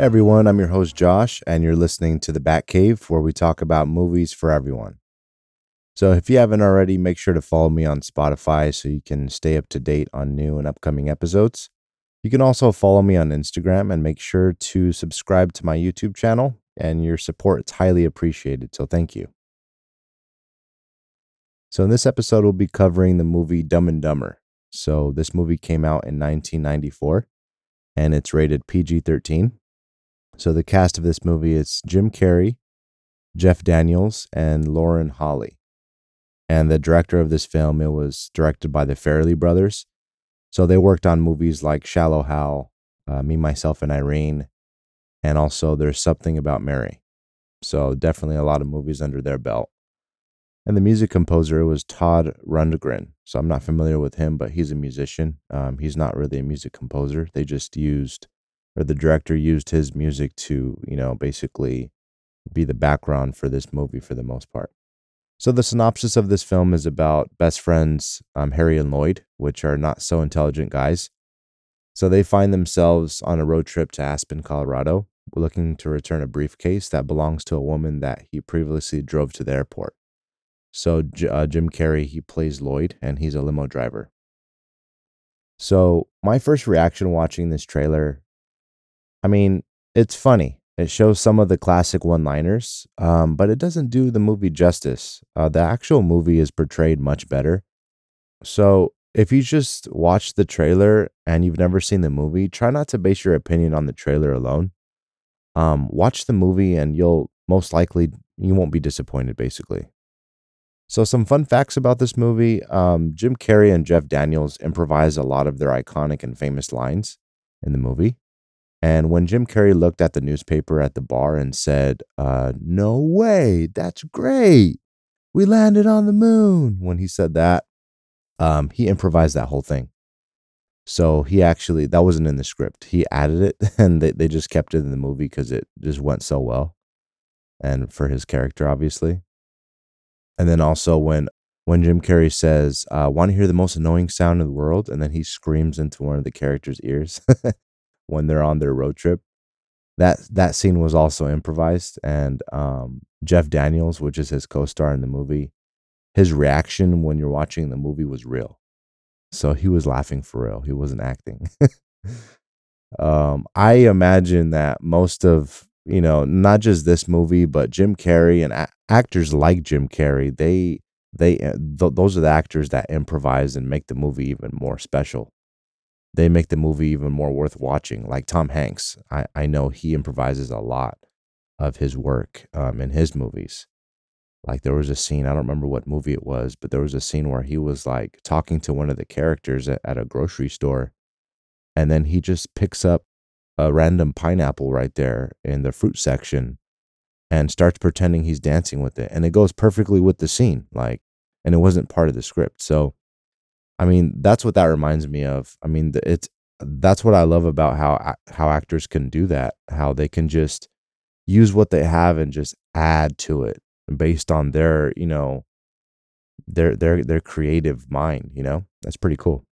Everyone, I'm your host Josh, and you're listening to the Bat Cave, where we talk about movies for everyone. So if you haven't already, make sure to follow me on Spotify so you can stay up to date on new and upcoming episodes. You can also follow me on Instagram and make sure to subscribe to my YouTube channel, and your support is highly appreciated. So thank you. So in this episode, we'll be covering the movie Dumb and Dumber. So this movie came out in 1994, and it's rated PG-13. So the cast of this movie is Jim Carrey, Jeff Daniels, and Lauren Holly. And the director of this film, it was directed by the Farrelly brothers. So they worked on movies like Shallow Hal, uh, Me, Myself, and Irene, and also There's Something About Mary. So definitely a lot of movies under their belt. And the music composer was Todd Rundgren. So I'm not familiar with him, but he's a musician. Um, he's not really a music composer. They just used, or the director used his music to, you know, basically be the background for this movie for the most part. So the synopsis of this film is about best friends um, Harry and Lloyd, which are not so intelligent guys. So they find themselves on a road trip to Aspen, Colorado, looking to return a briefcase that belongs to a woman that he previously drove to the airport. So uh, Jim Carrey, he plays Lloyd, and he's a limo driver. So my first reaction watching this trailer, I mean, it's funny. It shows some of the classic one-liners, um, but it doesn't do the movie justice. Uh, the actual movie is portrayed much better. So if you just watch the trailer and you've never seen the movie, try not to base your opinion on the trailer alone. Um, watch the movie, and you'll most likely you won't be disappointed. Basically. So, some fun facts about this movie um, Jim Carrey and Jeff Daniels improvise a lot of their iconic and famous lines in the movie. And when Jim Carrey looked at the newspaper at the bar and said, uh, No way, that's great. We landed on the moon. When he said that, um, he improvised that whole thing. So he actually, that wasn't in the script. He added it and they, they just kept it in the movie because it just went so well. And for his character, obviously. And then also when when Jim Carrey says, uh, "Want to hear the most annoying sound in the world?" and then he screams into one of the characters' ears when they're on their road trip. That that scene was also improvised, and um, Jeff Daniels, which is his co-star in the movie, his reaction when you're watching the movie was real. So he was laughing for real. He wasn't acting. um, I imagine that most of you know, not just this movie, but Jim Carrey and a- actors like Jim Carrey, they they uh, th- those are the actors that improvise and make the movie even more special. They make the movie even more worth watching. Like Tom Hanks, I I know he improvises a lot of his work um, in his movies. Like there was a scene, I don't remember what movie it was, but there was a scene where he was like talking to one of the characters at, at a grocery store, and then he just picks up a random pineapple right there in the fruit section and starts pretending he's dancing with it and it goes perfectly with the scene like and it wasn't part of the script so i mean that's what that reminds me of. I mean it's that's what i love about how how actors can do that how they can just use what they have and just add to it based on their you know their their their creative mind you know? That's pretty cool.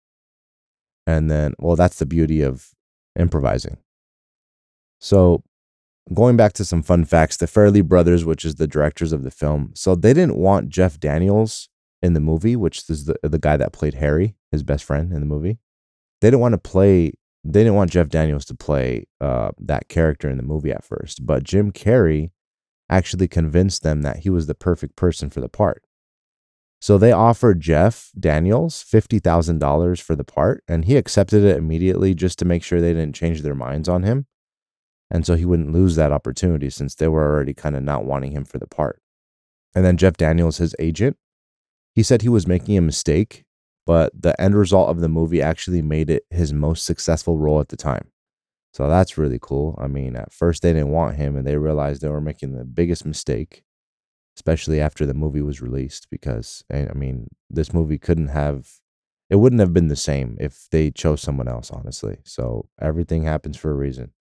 And then well that's the beauty of improvising. So, going back to some fun facts, the Farrelly brothers, which is the directors of the film, so they didn't want Jeff Daniels in the movie, which is the the guy that played Harry, his best friend in the movie. They didn't want to play. They didn't want Jeff Daniels to play uh, that character in the movie at first, but Jim Carrey actually convinced them that he was the perfect person for the part. So they offered Jeff Daniels $50,000 for the part, and he accepted it immediately just to make sure they didn't change their minds on him. And so he wouldn't lose that opportunity since they were already kind of not wanting him for the part. And then Jeff Daniels, his agent, he said he was making a mistake, but the end result of the movie actually made it his most successful role at the time. So that's really cool. I mean, at first they didn't want him and they realized they were making the biggest mistake, especially after the movie was released, because, I mean, this movie couldn't have, it wouldn't have been the same if they chose someone else, honestly. So everything happens for a reason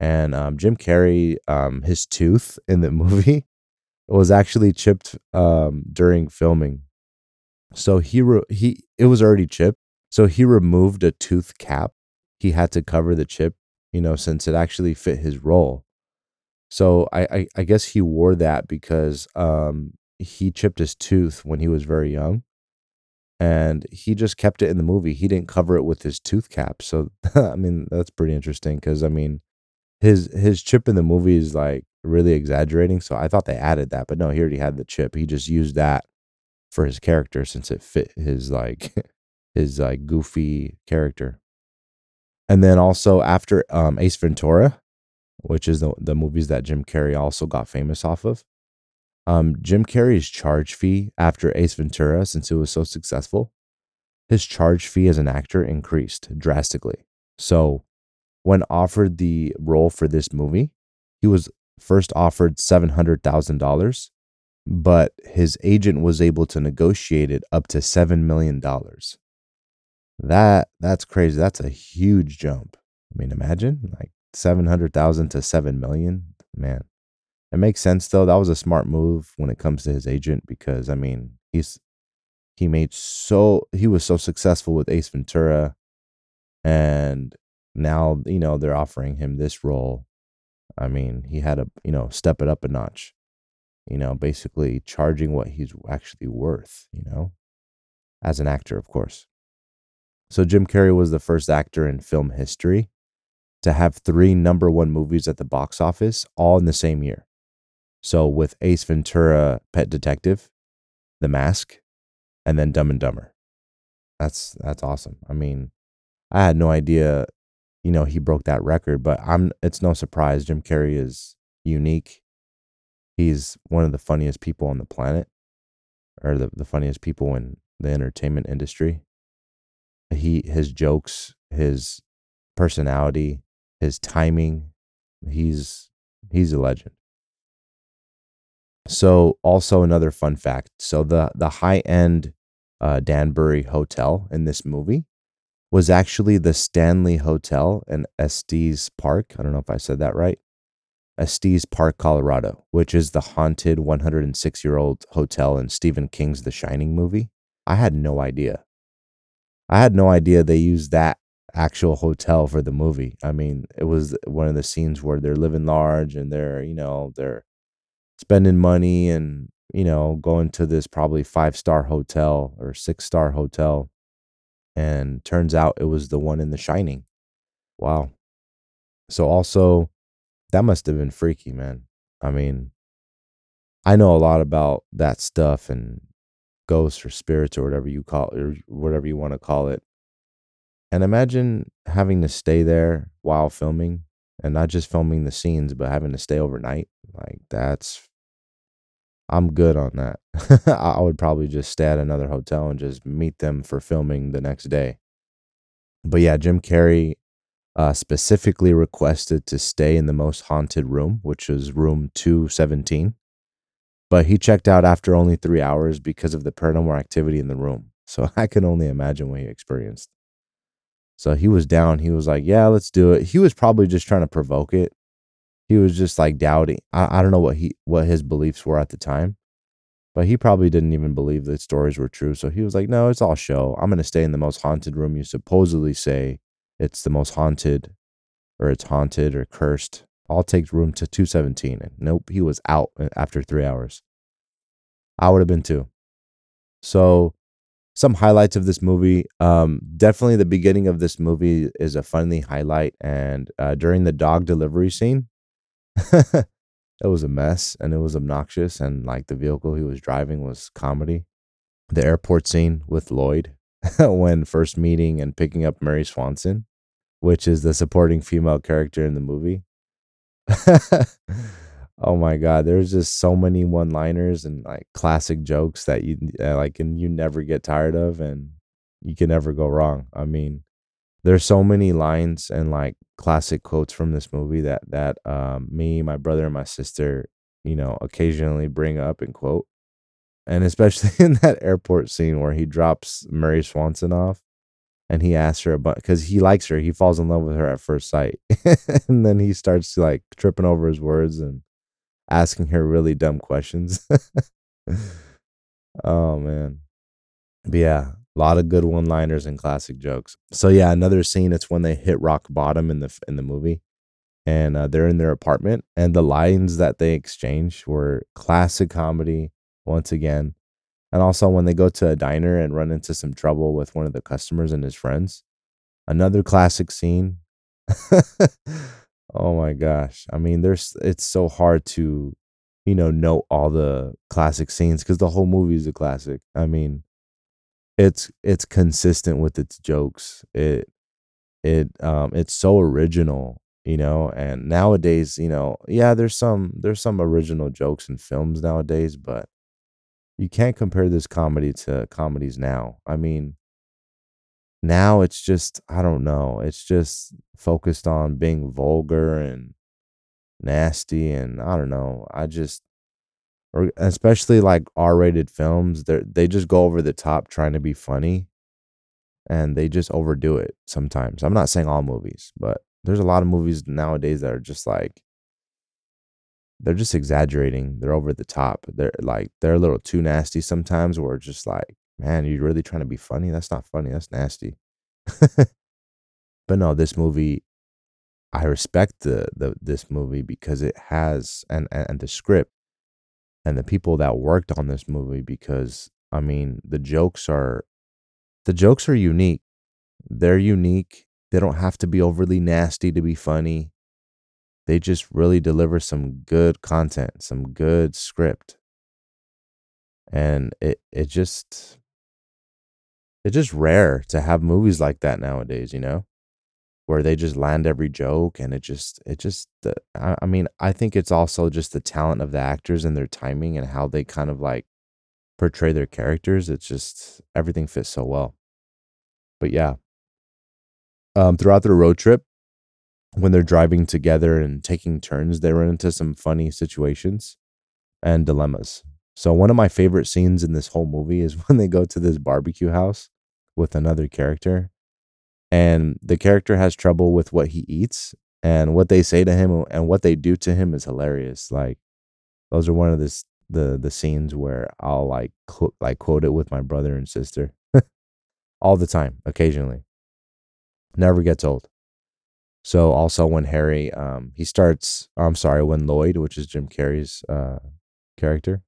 and um, Jim Carrey, um, his tooth in the movie was actually chipped um, during filming. So he re- he it was already chipped. So he removed a tooth cap. He had to cover the chip you know, since it actually fit his role. So I, I, I guess he wore that because um, he chipped his tooth when he was very young and he just kept it in the movie. He didn't cover it with his tooth cap. So I mean, that's pretty interesting because I mean, his his chip in the movie is like really exaggerating. So I thought they added that, but no, he already had the chip. He just used that for his character since it fit his like his like goofy character. And then also after um, Ace Ventura, which is the the movies that Jim Carrey also got famous off of. Um, Jim Carrey's charge fee after Ace Ventura, since it was so successful, his charge fee as an actor increased drastically. So, when offered the role for this movie, he was first offered $700,000, but his agent was able to negotiate it up to $7 million. That that's crazy. That's a huge jump. I mean, imagine like 700,000 to 7 million. Man, it makes sense though. That was a smart move when it comes to his agent because I mean, he's he made so he was so successful with Ace Ventura and now, you know, they're offering him this role. I mean, he had to, you know, step it up a notch. You know, basically charging what he's actually worth, you know, as an actor, of course. So Jim Carrey was the first actor in film history to have three number one movies at the box office all in the same year. So with Ace Ventura, Pet Detective, The Mask, and then Dumb and Dumber. That's that's awesome. I mean, I had no idea, you know, he broke that record, but I'm it's no surprise Jim Carrey is unique. He's one of the funniest people on the planet or the, the funniest people in the entertainment industry. He his jokes, his personality, his timing, he's he's a legend. So also another fun fact. So the the high end uh, Danbury Hotel in this movie was actually the Stanley Hotel in Estes Park. I don't know if I said that right. Estes Park, Colorado, which is the haunted 106 year old hotel in Stephen King's The Shining movie. I had no idea. I had no idea they used that actual hotel for the movie. I mean, it was one of the scenes where they're living large and they're, you know, they're spending money and, you know, going to this probably five star hotel or six star hotel. And turns out it was the one in The Shining. Wow. So, also, that must have been freaky, man. I mean, I know a lot about that stuff and ghosts or spirits or whatever you call it, or whatever you want to call it. And imagine having to stay there while filming and not just filming the scenes, but having to stay overnight. Like, that's, I'm good on that. I would probably just stay at another hotel and just meet them for filming the next day. But yeah, Jim Carrey uh, specifically requested to stay in the most haunted room, which was room 217. But he checked out after only three hours because of the paranormal activity in the room. So I can only imagine what he experienced. So he was down. He was like, "Yeah, let's do it." He was probably just trying to provoke it. He was just like doubting. I, I don't know what he what his beliefs were at the time, but he probably didn't even believe that stories were true. So he was like, "No, it's all show. I'm to stay in the most haunted room you supposedly say it's the most haunted, or it's haunted or cursed. I'll take room to 217." And nope, he was out uh, after three hours. I would have been too. So some highlights of this movie. Um, definitely the beginning of this movie is a funny highlight, and uh, during the dog delivery scene, it was a mess and it was obnoxious, and like the vehicle he was driving was comedy. The airport scene with Lloyd when first meeting and picking up Mary Swanson, which is the supporting female character in the movie. oh my god there's just so many one liners and like classic jokes that you uh, like and you never get tired of and you can never go wrong i mean there's so many lines and like classic quotes from this movie that that um, me my brother and my sister you know occasionally bring up and quote and especially in that airport scene where he drops mary swanson off and he asks her about because he likes her he falls in love with her at first sight and then he starts like tripping over his words and asking her really dumb questions. oh man. But yeah, A lot of good one-liners and classic jokes. So yeah, another scene. It's when they hit rock bottom in the in the movie, and uh, they're in their apartment, and the lines that they exchange were classic comedy once again. And also when they go to a diner and run into some trouble with one of the customers and his friends, another classic scene. oh my gosh! I mean, there's it's so hard to, you know, know all the classic scenes because the whole movie is a classic. I mean it's it's consistent with its jokes. It it um it's so original, you know, and nowadays, you know, yeah, there's some there's some original jokes in films nowadays, but you can't compare this comedy to comedies now. I mean, now it's just I don't know, it's just focused on being vulgar and nasty and I don't know. I just or especially like R-rated films, they they just go over the top trying to be funny, and they just overdo it sometimes. I'm not saying all movies, but there's a lot of movies nowadays that are just like they're just exaggerating. They're over the top. They're like they're a little too nasty sometimes. Where it's just like, man, you're really trying to be funny. That's not funny. That's nasty. but no, this movie, I respect the the this movie because it has and and, and the script and the people that worked on this movie because I mean the jokes are the jokes are unique. They're unique. They don't have to be overly nasty to be funny. They just really deliver some good content, some good script. And it it just it's just rare to have movies like that nowadays, you know? where they just land every joke and it just it just I, I mean i think it's also just the talent of the actors and their timing and how they kind of like portray their characters it's just everything fits so well but yeah um throughout their road trip when they're driving together and taking turns they run into some funny situations and dilemmas. So one of my favorite scenes in this whole movie is when they go to this barbecue house with another character and the character has trouble with what he eats and what they say to him and what they do to him is hilarious. Like those are one of this the the scenes where i'll like qu- like quote it with my brother and sister all the time occasionally. Never gets old so also when harry um he starts i'm sorry when lloyd which is jim carrey's uh character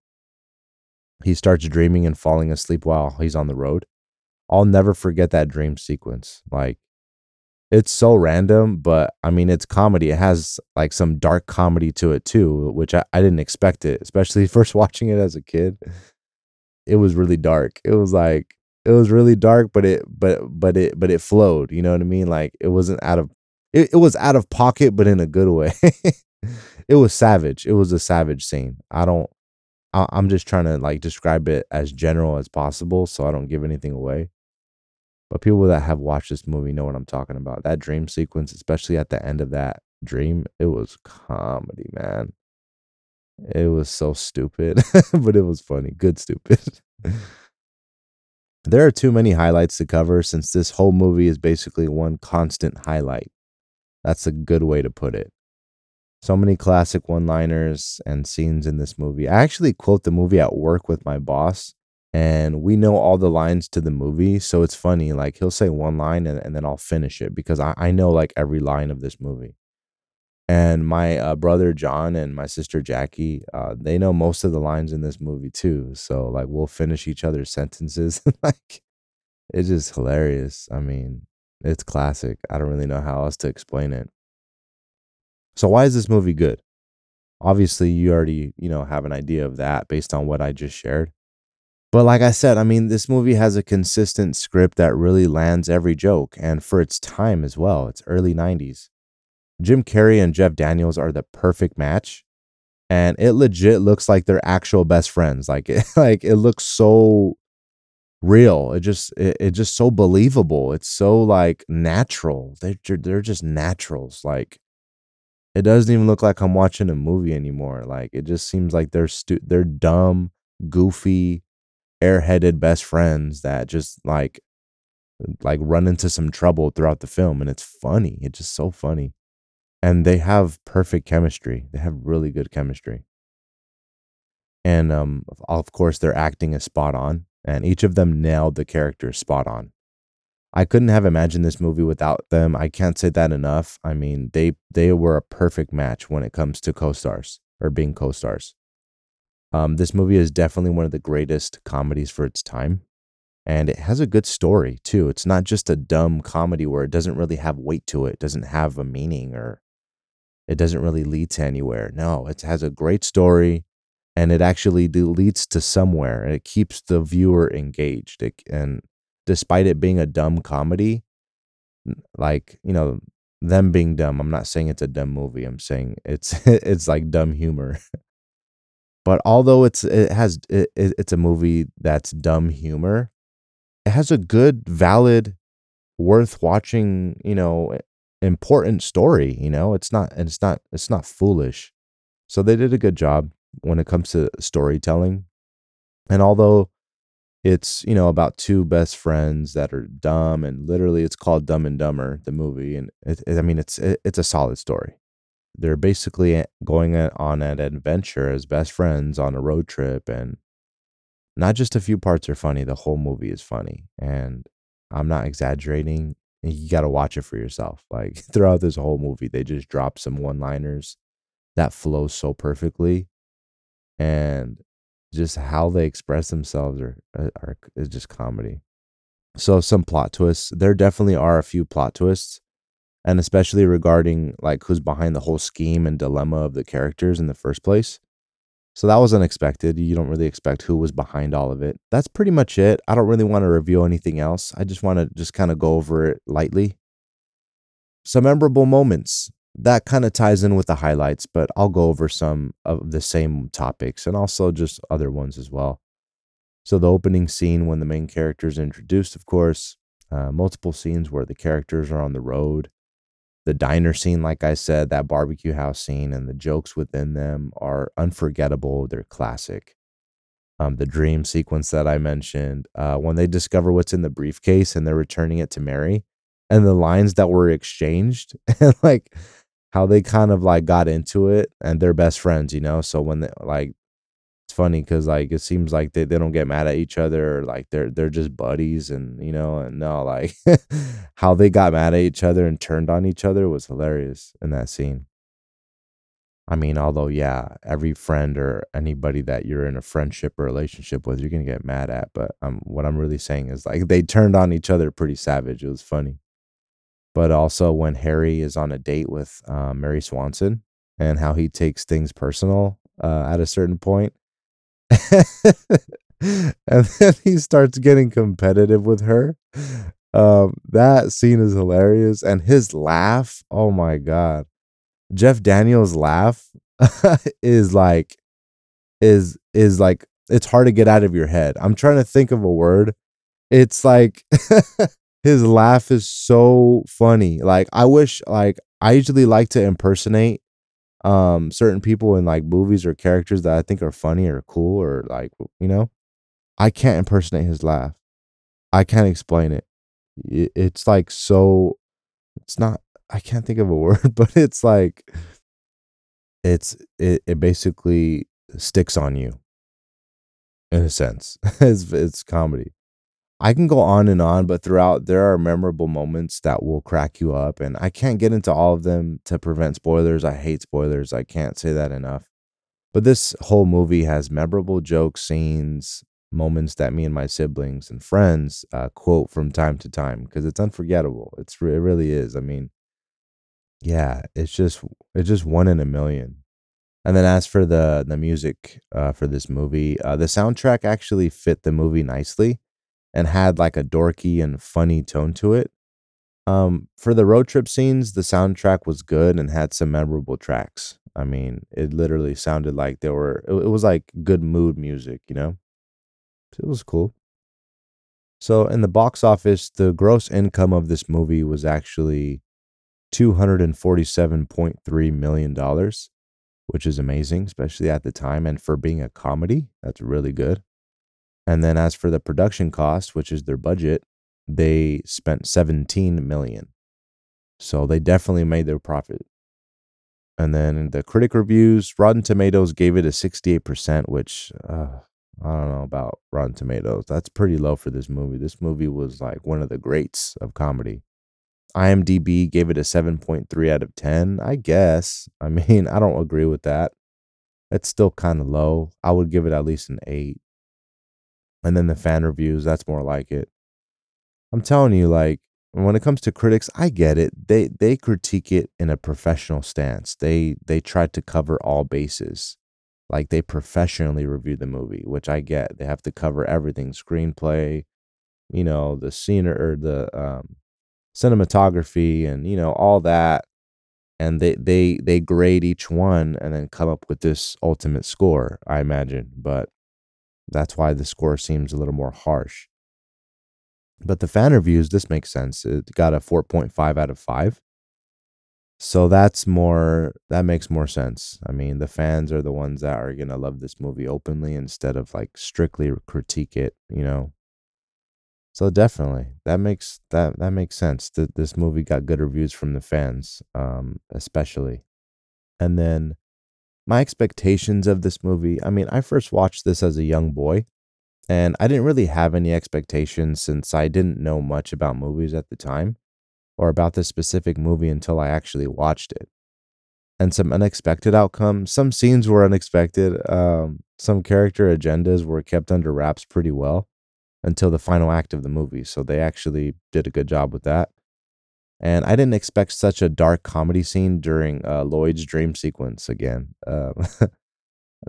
he starts dreaming and falling asleep while he's on the road I'll never forget that dream sequence. Like it's so random, but I mean it's comedy. It has like some dark comedy to it too, which I, I didn't expect it, especially first watching it as a kid. It was really dark. It was like it was really dark, but it but but it but it flowed. You know what I mean? Like it wasn't out of it, it was out of pocket, but in a good way. it was savage. It was a savage scene. I don't I, I'm just trying to like describe it as general as possible so I don't give anything away. But people that have watched this movie know what I'm talking about. That dream sequence, especially at the end of that dream, it was comedy, man. It was so stupid, but it was funny. Good stupid. there are too many highlights to cover since this whole movie is basically one constant highlight. That's a good way to put it. So many classic one liners and scenes in this movie. I actually quote the movie at work with my boss and we know all the lines to the movie so it's funny like he'll say one line and, and then i'll finish it because I, I know like every line of this movie and my uh, brother john and my sister jackie uh, they know most of the lines in this movie too so like we'll finish each other's sentences like it's just hilarious i mean it's classic i don't really know how else to explain it so why is this movie good obviously you already you know have an idea of that based on what i just shared but like I said, I mean, this movie has a consistent script that really lands every joke, and for its time as well. It's early 90s. Jim Carrey and Jeff Daniels are the perfect match, and it legit looks like they're actual best friends. Like it, like it looks so real. It just it, it just so believable. It's so like natural. They're they're just naturals. Like it doesn't even look like I'm watching a movie anymore. Like it just seems like they're stu- they're dumb, goofy, airheaded best friends that just like like run into some trouble throughout the film and it's funny it's just so funny and they have perfect chemistry they have really good chemistry and um of course their acting is spot on and each of them nailed the character spot on. I couldn't have imagined this movie without them. I can't say that enough. I mean, they they were a perfect match when it comes to co-stars or being co-stars. Um, this movie is definitely one of the greatest comedies for its time, and it has a good story too. It's not just a dumb comedy where it doesn't really have weight to it, doesn't have a meaning, or it doesn't really lead to anywhere. No, it has a great story and it actually leads to somewhere. It keeps the viewer engaged. It, and despite it being a dumb comedy like you know them being dumb i'm not saying it's a dumb movie. I'm saying it's it's like dumb humor. But although it's it has it, it's a movie that's dumb humor it has a good valid worth watching you know important story you know? It's not and it's not it's not foolish. So they did a good job when it comes to storytelling. And although it's, you know, about two best friends that are dumb and literally it's called Dumb and Dumber, the movie. And it, it, I mean, it's, it, it's a solid story. They're basically going on an adventure as best friends on a road trip. And not just a few parts are funny, the whole movie is funny. And I'm not exaggerating. You got to watch it for yourself. Like throughout this whole movie, they just drop some one liners that flow so perfectly and just how they express themselves are, uh, are is just comedy. So some plot twists. There definitely are a few plot twists, and especially regarding like who's behind the whole scheme and dilemma of the characters in the first place. So that was unexpected. You don't really expect who was behind all of it. That's pretty much it. I don't really want to reveal anything else. I just want to just kind of go over it lightly. Some memorable moments that kind of ties in with the highlights, but I'll go over some of the same topics and also just other ones as well. So, the opening scene when the main character is introduced, of course, uh, multiple scenes where the characters are on the road. The diner scene, like I said, that barbecue house scene, and the jokes within them are unforgettable. They're classic. Um, the dream sequence that I mentioned, uh, when they discover what's in the briefcase and they're returning it to Mary, and the lines that were exchanged, like how they kind of like got into it and they're best friends, you know? So when they like it's funny because like it seems like they, they don't get mad at each other or like they're they're just buddies and you know and no like how they got mad at each other and turned on each other was hilarious in that scene i mean although yeah every friend or anybody that you're in a friendship or relationship with you're gonna get mad at but um what i'm really saying is like they turned on each other pretty savage it was funny but also when Harry is on a date with uh, Mary Swanson and how he takes things personal uh, at a certain point. and then he starts getting competitive with her. Um, that scene is hilarious. And his laugh, oh my God. Jeff Daniels' laugh is like, is, is like, it's hard to get out of your head. I'm trying to think of a word. It's like, his laugh is so funny. Like I wish like I usually like to impersonate um certain people in like movies or characters that I think are funny or cool or like you know. I can't impersonate his laugh. I can't explain it. It's like so it's not I can't think of a word, but it's like it's it, it basically sticks on you in a sense. it's it's comedy. I can go on and on, but throughout there are memorable moments that will crack you up. And I can't get into all of them to prevent spoilers. I hate spoilers. I can't say that enough. But this whole movie has memorable jokes, scenes, moments that me and my siblings and friends uh, quote from time to time because it's unforgettable. It's it really is. I mean, yeah, it's just it's just one in a million. And then as for the the music uh, for this movie, uh, the soundtrack actually fit the movie nicely and had like a dorky and funny tone to it. Um, for the road trip scenes, the soundtrack was good and had some memorable tracks. I mean, it literally sounded like there were, it, it was like good mood music, you know? It was cool. So, in the box office, the gross income of this movie was actually $247.3 million, which is amazing, especially at the time. And for being a comedy, that's really good. And then as for the production cost, which is their budget, they spent 17 million. So they definitely made their profit. And then the critic reviews, Rotten Tomatoes gave it a 68%, which uh, I don't know about Rotten Tomatoes. That's pretty low for this movie. This movie was like one of the greats of comedy. IMDb gave it a 7.3 out of 10. I guess. I mean, I don't agree with that. It's still kind of low. I would give it at least an 8. And then the fan reviews, that's more like it. I'm telling you like when it comes to critics, I get it. They they critique it in a professional stance. They they try to cover all bases. Like they professionally review the movie, which I get. They have to cover everything, screenplay, you know, the scene or the um, cinematography and you know all that and they they they grade each one and then come up with this ultimate score i imagine but that's why the score seems a little more harsh but the fan reviews this makes sense it got a 4.5 out of 5 so that's more that makes more sense i mean the fans are the ones that are going to love this movie openly instead of like strictly critique it you know so definitely, that makes that that makes sense. That this movie got good reviews from the fans, um, especially. And then my expectations of this movie. I mean, I first watched this as a young boy, and I didn't really have any expectations since I didn't know much about movies at the time, or about this specific movie until I actually watched it. And some unexpected outcomes. Some scenes were unexpected. Um, some character agendas were kept under wraps pretty well until the final act of the movie. So they actually did a good job with that. And I didn't expect such a dark comedy scene during uh, Lloyd's dream sequence again. Um, I'm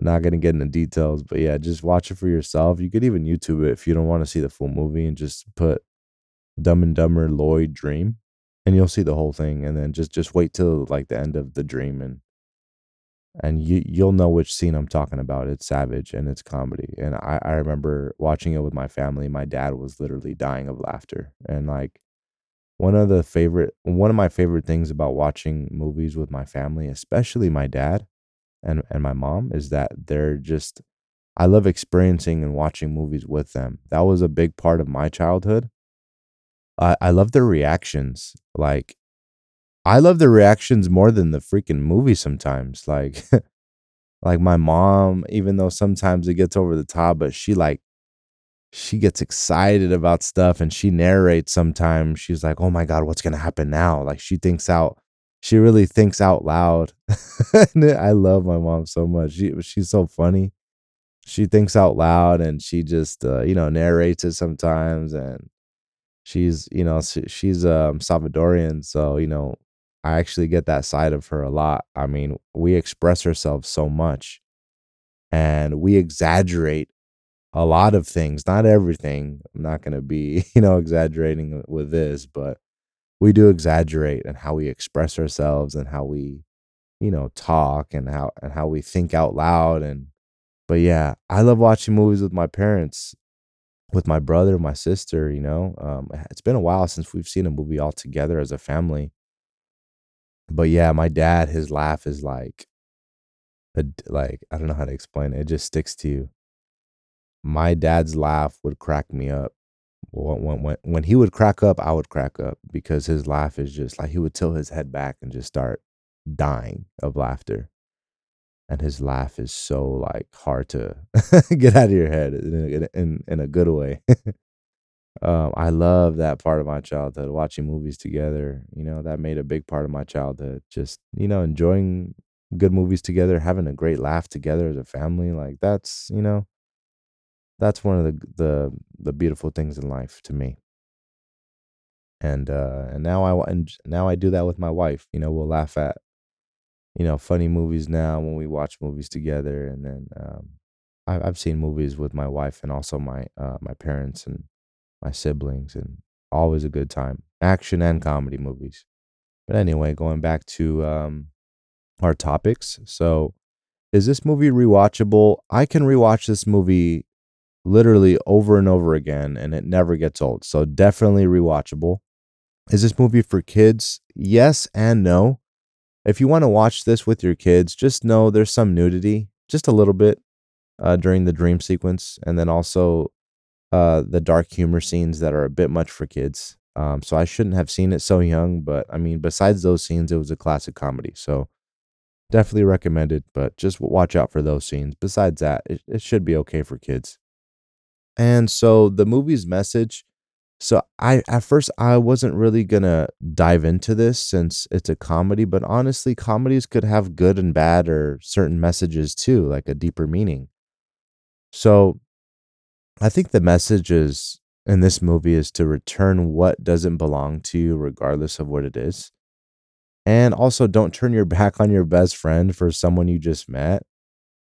not going to get into details, but yeah, just watch it for yourself. You could even YouTube it if you don't want to see the full movie and just put Dumb and Dumber Lloyd dream and you'll see the whole thing and then just just wait till like the end of the dream and and you you'll know which scene I'm talking about. It's savage and it's comedy. And I I remember watching it with my family. My dad was literally dying of laughter. And like one of the favorite one of my favorite things about watching movies with my family, especially my dad and and my mom is that they're just I love experiencing and watching movies with them. That was a big part of my childhood. I I love their reactions. Like I love the reactions more than the freaking movie sometimes. Like like my mom, even though sometimes it gets over the top, but she like she gets excited about stuff and she narrates sometimes. She's like, "Oh my god, what's going to happen now?" Like she thinks out she really thinks out loud. I love my mom so much. She she's so funny. She thinks out loud and she just uh, you know narrates it sometimes and she's you know she's um Salvadorian so you know I actually get that side of her a lot. I mean, we express ourselves so much and we exaggerate a lot of things, not everything. I'm not going to be, you know, exaggerating with this, but we do exaggerate and how we express ourselves and how we, you know, talk and how and how we think out loud and but yeah, I love watching movies with my parents, with my brother, my sister, you know. Um, it's been a while since we've seen a movie all together as a family but yeah, my dad, his laugh is like, a, like I don't know how to explain it. It just sticks to you. My dad's laugh would crack me up. When, when, when he would crack up, I would crack up because his laugh is just like he would tilt his head back and just start dying of laughter. And his laugh is so like hard to get out of your head in, in, in a good way. Um, I love that part of my childhood, watching movies together. You know, that made a big part of my childhood. Just, you know, enjoying good movies together, having a great laugh together as a family. Like that's, you know, that's one of the the the beautiful things in life to me. And uh and now I and now I do that with my wife. You know, we'll laugh at you know, funny movies now when we watch movies together and then um I I've seen movies with my wife and also my uh my parents and my siblings, and always a good time. Action and comedy movies. But anyway, going back to um, our topics. So, is this movie rewatchable? I can rewatch this movie literally over and over again, and it never gets old. So, definitely rewatchable. Is this movie for kids? Yes and no. If you want to watch this with your kids, just know there's some nudity, just a little bit uh, during the dream sequence, and then also uh, the dark humor scenes that are a bit much for kids. Um, so I shouldn't have seen it so young, but I mean, besides those scenes, it was a classic comedy. So definitely recommended, but just watch out for those scenes. Besides that, it, it should be okay for kids. And so the movie's message so I at first I wasn't really gonna dive into this since it's a comedy, but honestly, comedies could have good and bad or certain messages too, like a deeper meaning. So I think the message is in this movie is to return what doesn't belong to you, regardless of what it is. And also don't turn your back on your best friend for someone you just met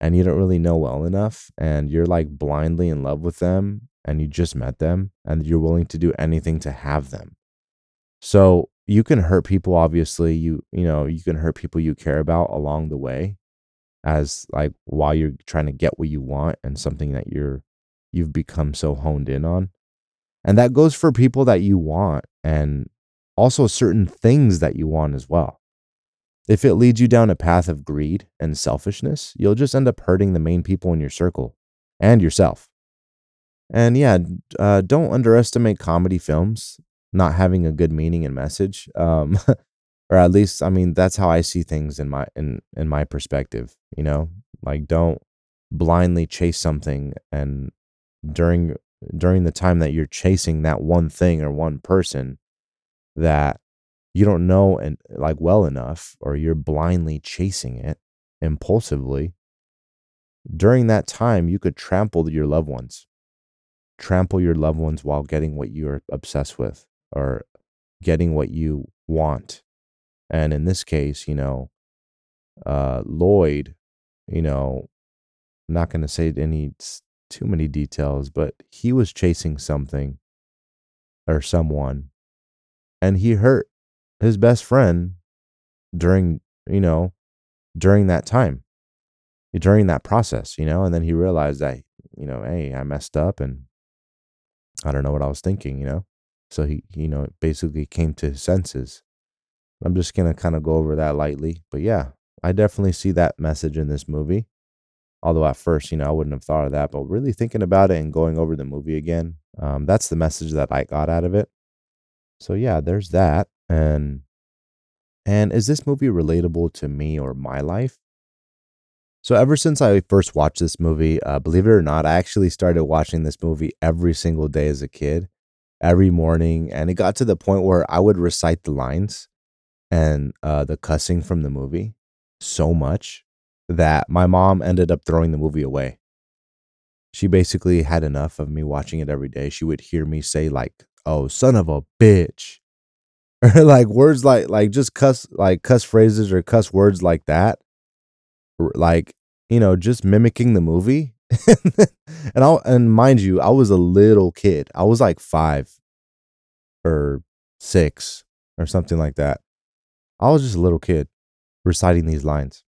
and you don't really know well enough and you're like blindly in love with them and you just met them and you're willing to do anything to have them. So you can hurt people obviously you you know you can hurt people you care about along the way as like while you're trying to get what you want and something that you're you've become so honed in on and that goes for people that you want and also certain things that you want as well if it leads you down a path of greed and selfishness you'll just end up hurting the main people in your circle and yourself and yeah, uh, don't underestimate comedy films not having a good meaning and message. Um, or at least, I mean, that's how I see things in my in in my perspective. You know, like don't blindly chase something and during during the time that you're chasing that one thing or one person that you don't know and like well enough or you're blindly chasing it impulsively during that time you could trample your loved ones trample your loved ones while getting what you're obsessed with or getting what you want. And in this case, you know, uh, Lloyd, you know, I'm not going to say any too many details, but he was chasing something or someone and he hurt his best friend during, you know, during that time, during that process, you know, and then he realized that, you know, hey, I messed up and I don't know what I was thinking, you know? So he, you know, basically came to his senses. I'm just going to kind of go over that lightly. But yeah, I definitely see that message in this movie. Although at first, you know, I wouldn't have thought of that, but really thinking about it and going over the movie again, um, that's the message that I got out of it. So yeah, there's that. And and is this movie relatable to me or my life? So ever since I first watched this movie, uh, believe it or not, I actually started watching this movie every single day as a kid, every morning, and it got to the point where I would recite the lines and uh, the cussing from the movie so much that my mom ended up throwing the movie away. She basically had enough of me watching it every day. She would hear me say like, "Oh, son of a bitch," or like words like like just cuss like cuss phrases or cuss words like that like you know just mimicking the movie. And I and mind you I was a little kid. I was like 5 or 6 or something like that. I was just a little kid reciting these lines.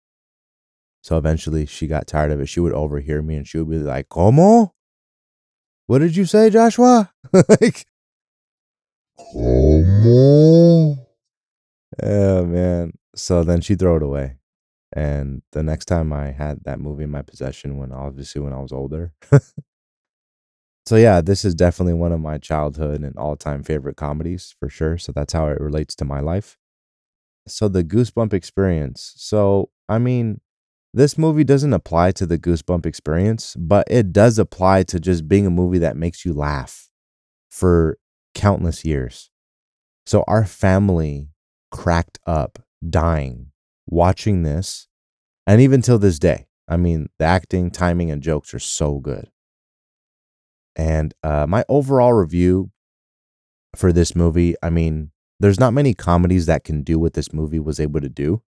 So eventually she got tired of it. She would overhear me and she would be like como? What did you say Joshua? Like como oh man so then she threw it away and the next time I had that movie in my possession, when obviously when I was older. so yeah, this is definitely one of my childhood and all-time favorite comedies for sure. So that's how it relates to my life. So the Goosebump experience. So I mean, this movie doesn't apply to the Goosebump experience, but it does apply to just being a movie that makes you laugh for countless years. So our family cracked up dying watching this, and even till this day, I mean, the acting, timing, and jokes are so good. And uh, my overall review for this movie, I mean, there's not many comedies that can do what this movie was able to do.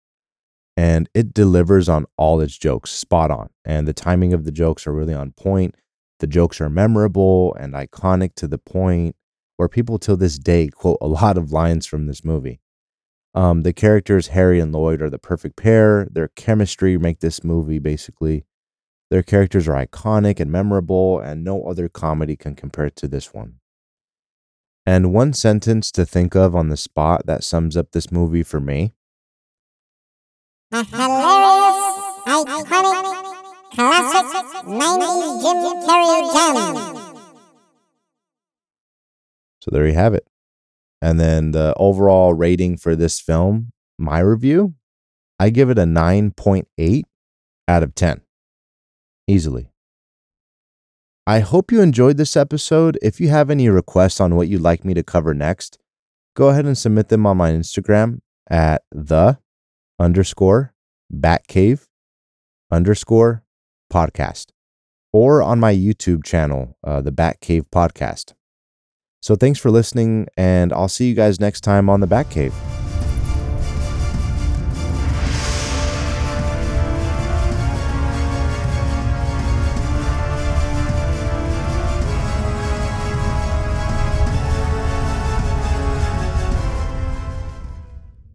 And it delivers on all its jokes spot on. And the timing of the jokes are really on point. The jokes are memorable and iconic to the point where people till this day quote a lot of lines from this movie. Um, the characters Harry and Lloyd are the perfect pair. Their chemistry make this movie basically. Their characters are iconic and memorable, and no other comedy can compare to this one. And one sentence to think of on the spot that sums up this movie for me. A hilarious, iconic, classic 90s Jim Carrey jam. So there you have it. And then the overall rating for this film, my review, I give it a 9.8 out of 10. Easily. I hope you enjoyed this episode. If you have any requests on what you'd like me to cover next, go ahead and submit them on my Instagram at the underscore Batcave underscore podcast or on my YouTube channel, uh, the Batcave podcast. So thanks for listening, and I'll see you guys next time on the Batcave.